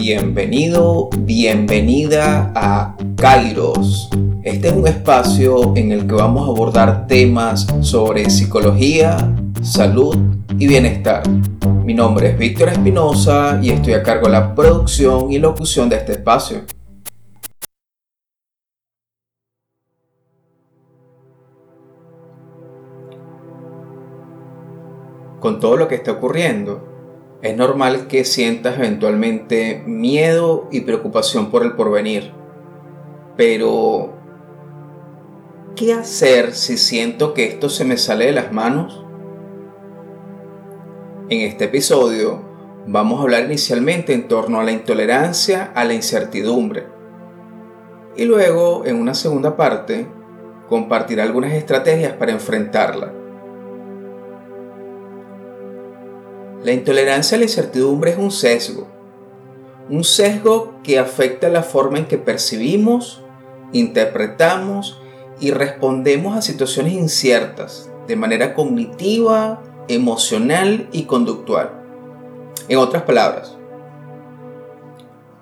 Bienvenido, bienvenida a Kairos. Este es un espacio en el que vamos a abordar temas sobre psicología, salud y bienestar. Mi nombre es Víctor Espinosa y estoy a cargo de la producción y locución de este espacio. Con todo lo que está ocurriendo, es normal que sientas eventualmente miedo y preocupación por el porvenir. Pero, ¿qué hacer si siento que esto se me sale de las manos? En este episodio vamos a hablar inicialmente en torno a la intolerancia a la incertidumbre. Y luego, en una segunda parte, compartir algunas estrategias para enfrentarla. La intolerancia a la incertidumbre es un sesgo. Un sesgo que afecta la forma en que percibimos, interpretamos y respondemos a situaciones inciertas de manera cognitiva, emocional y conductual. En otras palabras,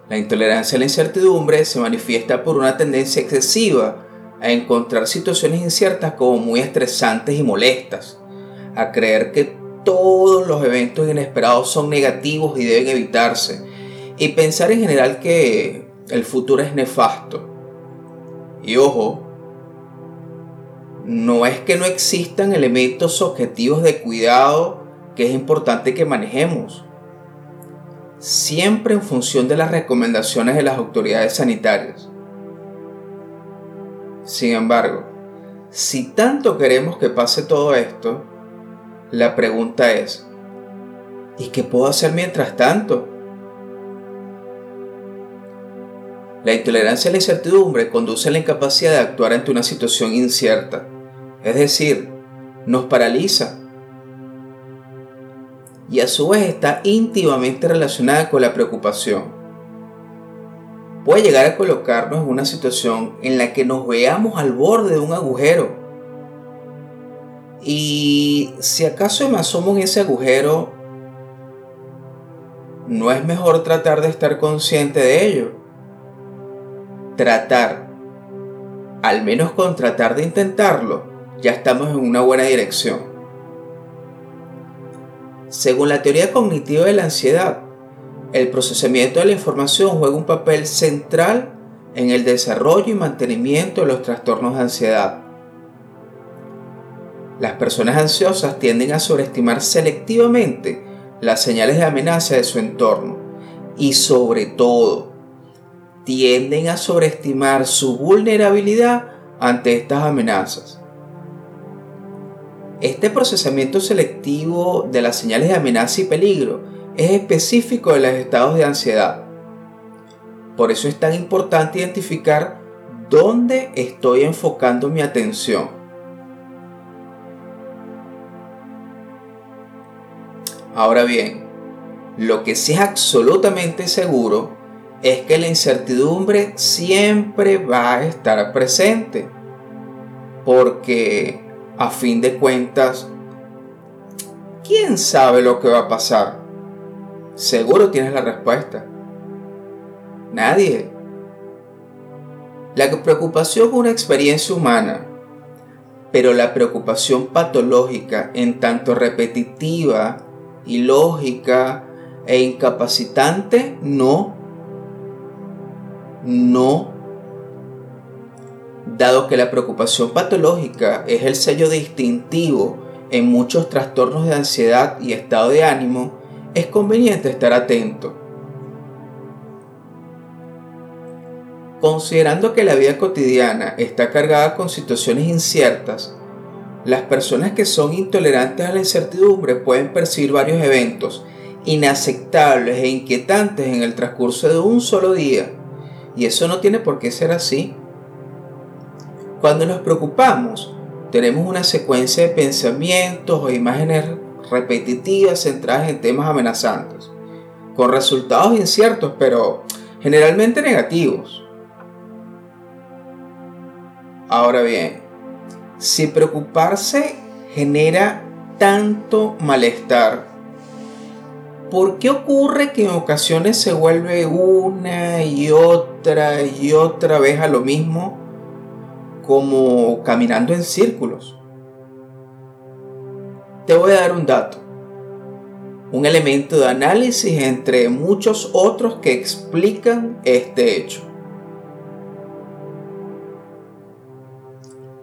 la intolerancia a la incertidumbre se manifiesta por una tendencia excesiva a encontrar situaciones inciertas como muy estresantes y molestas, a creer que todos los eventos inesperados son negativos y deben evitarse. Y pensar en general que el futuro es nefasto. Y ojo, no es que no existan elementos objetivos de cuidado que es importante que manejemos. Siempre en función de las recomendaciones de las autoridades sanitarias. Sin embargo, si tanto queremos que pase todo esto, la pregunta es, ¿y qué puedo hacer mientras tanto? La intolerancia a la incertidumbre conduce a la incapacidad de actuar ante una situación incierta, es decir, nos paraliza y a su vez está íntimamente relacionada con la preocupación. Puede llegar a colocarnos en una situación en la que nos veamos al borde de un agujero y si acaso me asomo en ese agujero, ¿no es mejor tratar de estar consciente de ello? Tratar, al menos con tratar de intentarlo, ya estamos en una buena dirección. Según la teoría cognitiva de la ansiedad, el procesamiento de la información juega un papel central en el desarrollo y mantenimiento de los trastornos de ansiedad. Las personas ansiosas tienden a sobreestimar selectivamente las señales de amenaza de su entorno y sobre todo tienden a sobreestimar su vulnerabilidad ante estas amenazas. Este procesamiento selectivo de las señales de amenaza y peligro es específico de los estados de ansiedad. Por eso es tan importante identificar dónde estoy enfocando mi atención Ahora bien, lo que sí es absolutamente seguro es que la incertidumbre siempre va a estar presente. Porque a fin de cuentas, ¿quién sabe lo que va a pasar? Seguro tienes la respuesta. Nadie. La preocupación es una experiencia humana, pero la preocupación patológica, en tanto repetitiva ilógica e incapacitante, no. No. Dado que la preocupación patológica es el sello distintivo en muchos trastornos de ansiedad y estado de ánimo, es conveniente estar atento. Considerando que la vida cotidiana está cargada con situaciones inciertas, las personas que son intolerantes a la incertidumbre pueden percibir varios eventos inaceptables e inquietantes en el transcurso de un solo día. Y eso no tiene por qué ser así. Cuando nos preocupamos, tenemos una secuencia de pensamientos o imágenes repetitivas centradas en temas amenazantes, con resultados inciertos, pero generalmente negativos. Ahora bien, si preocuparse genera tanto malestar, ¿por qué ocurre que en ocasiones se vuelve una y otra y otra vez a lo mismo como caminando en círculos? Te voy a dar un dato, un elemento de análisis entre muchos otros que explican este hecho.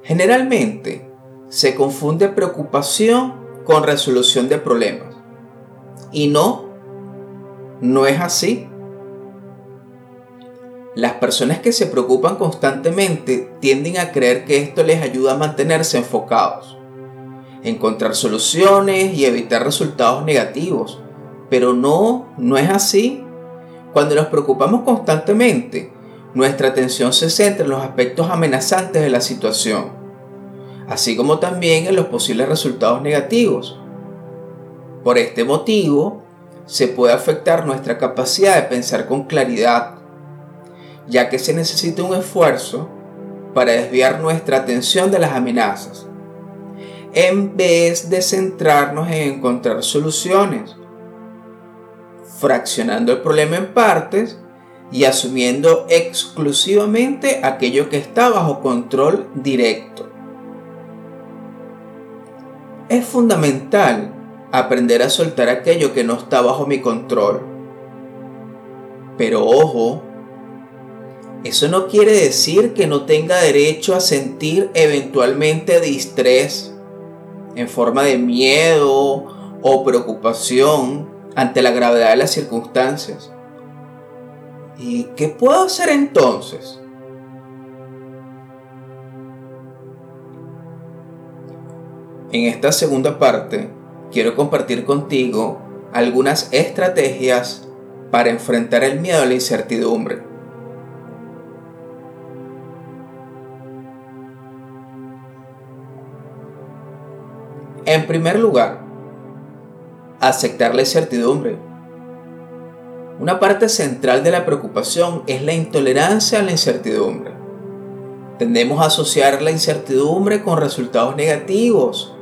Generalmente se confunde preocupación con resolución de problemas. Y no, no es así. Las personas que se preocupan constantemente tienden a creer que esto les ayuda a mantenerse enfocados, encontrar soluciones y evitar resultados negativos. Pero no, no es así. Cuando nos preocupamos constantemente, nuestra atención se centra en los aspectos amenazantes de la situación, así como también en los posibles resultados negativos. Por este motivo, se puede afectar nuestra capacidad de pensar con claridad, ya que se necesita un esfuerzo para desviar nuestra atención de las amenazas, en vez de centrarnos en encontrar soluciones, fraccionando el problema en partes y asumiendo exclusivamente aquello que está bajo control directo. Es fundamental aprender a soltar aquello que no está bajo mi control. Pero ojo, eso no quiere decir que no tenga derecho a sentir eventualmente distrés en forma de miedo o preocupación ante la gravedad de las circunstancias. ¿Y qué puedo hacer entonces? En esta segunda parte quiero compartir contigo algunas estrategias para enfrentar el miedo a la incertidumbre. En primer lugar, aceptar la incertidumbre. Una parte central de la preocupación es la intolerancia a la incertidumbre. Tendemos a asociar la incertidumbre con resultados negativos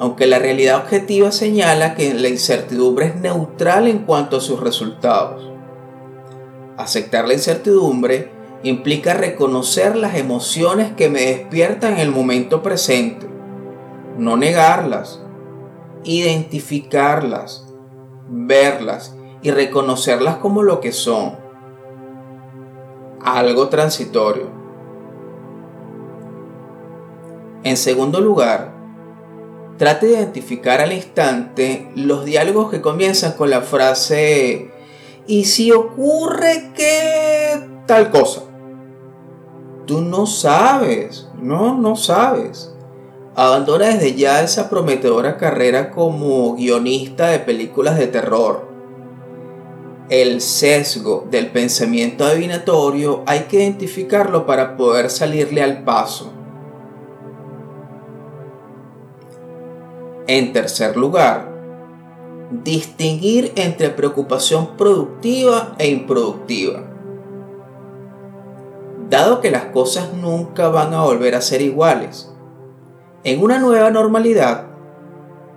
aunque la realidad objetiva señala que la incertidumbre es neutral en cuanto a sus resultados. Aceptar la incertidumbre implica reconocer las emociones que me despiertan en el momento presente, no negarlas, identificarlas, verlas y reconocerlas como lo que son, algo transitorio. En segundo lugar, Trate de identificar al instante los diálogos que comienzan con la frase ¿y si ocurre que tal cosa? Tú no sabes, no, no sabes. Abandona desde ya esa prometedora carrera como guionista de películas de terror. El sesgo del pensamiento adivinatorio hay que identificarlo para poder salirle al paso. En tercer lugar, distinguir entre preocupación productiva e improductiva. Dado que las cosas nunca van a volver a ser iguales, en una nueva normalidad,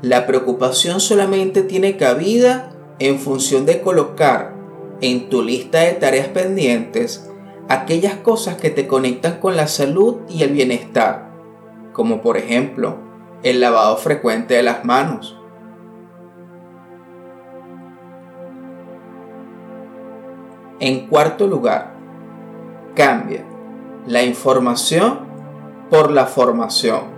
la preocupación solamente tiene cabida en función de colocar en tu lista de tareas pendientes aquellas cosas que te conectan con la salud y el bienestar, como por ejemplo el lavado frecuente de las manos. En cuarto lugar, cambia la información por la formación.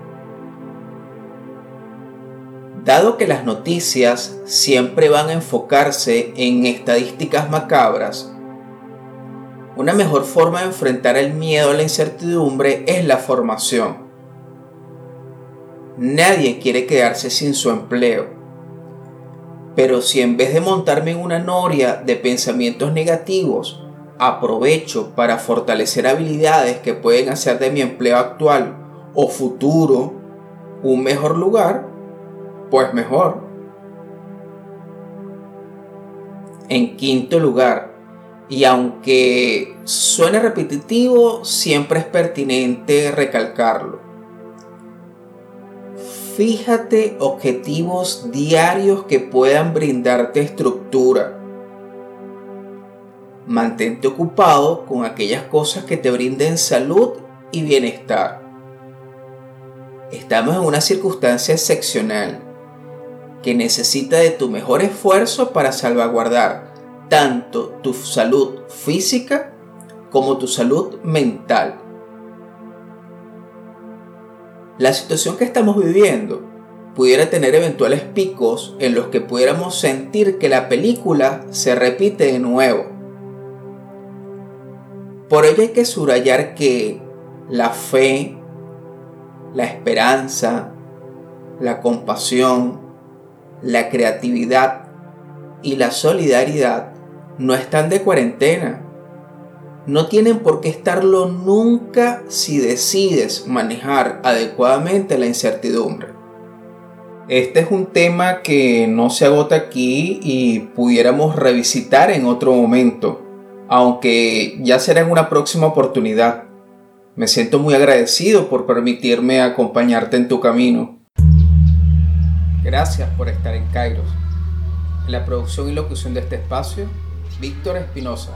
Dado que las noticias siempre van a enfocarse en estadísticas macabras, una mejor forma de enfrentar el miedo a la incertidumbre es la formación. Nadie quiere quedarse sin su empleo. Pero si en vez de montarme en una noria de pensamientos negativos, aprovecho para fortalecer habilidades que pueden hacer de mi empleo actual o futuro un mejor lugar, pues mejor. En quinto lugar, y aunque suene repetitivo, siempre es pertinente recalcarlo Fíjate objetivos diarios que puedan brindarte estructura. Mantente ocupado con aquellas cosas que te brinden salud y bienestar. Estamos en una circunstancia excepcional que necesita de tu mejor esfuerzo para salvaguardar tanto tu salud física como tu salud mental. La situación que estamos viviendo pudiera tener eventuales picos en los que pudiéramos sentir que la película se repite de nuevo. Por ello hay que subrayar que la fe, la esperanza, la compasión, la creatividad y la solidaridad no están de cuarentena. No tienen por qué estarlo nunca si decides manejar adecuadamente la incertidumbre. Este es un tema que no se agota aquí y pudiéramos revisitar en otro momento, aunque ya será en una próxima oportunidad. Me siento muy agradecido por permitirme acompañarte en tu camino. Gracias por estar en Kairos. En la producción y locución de este espacio, Víctor Espinosa.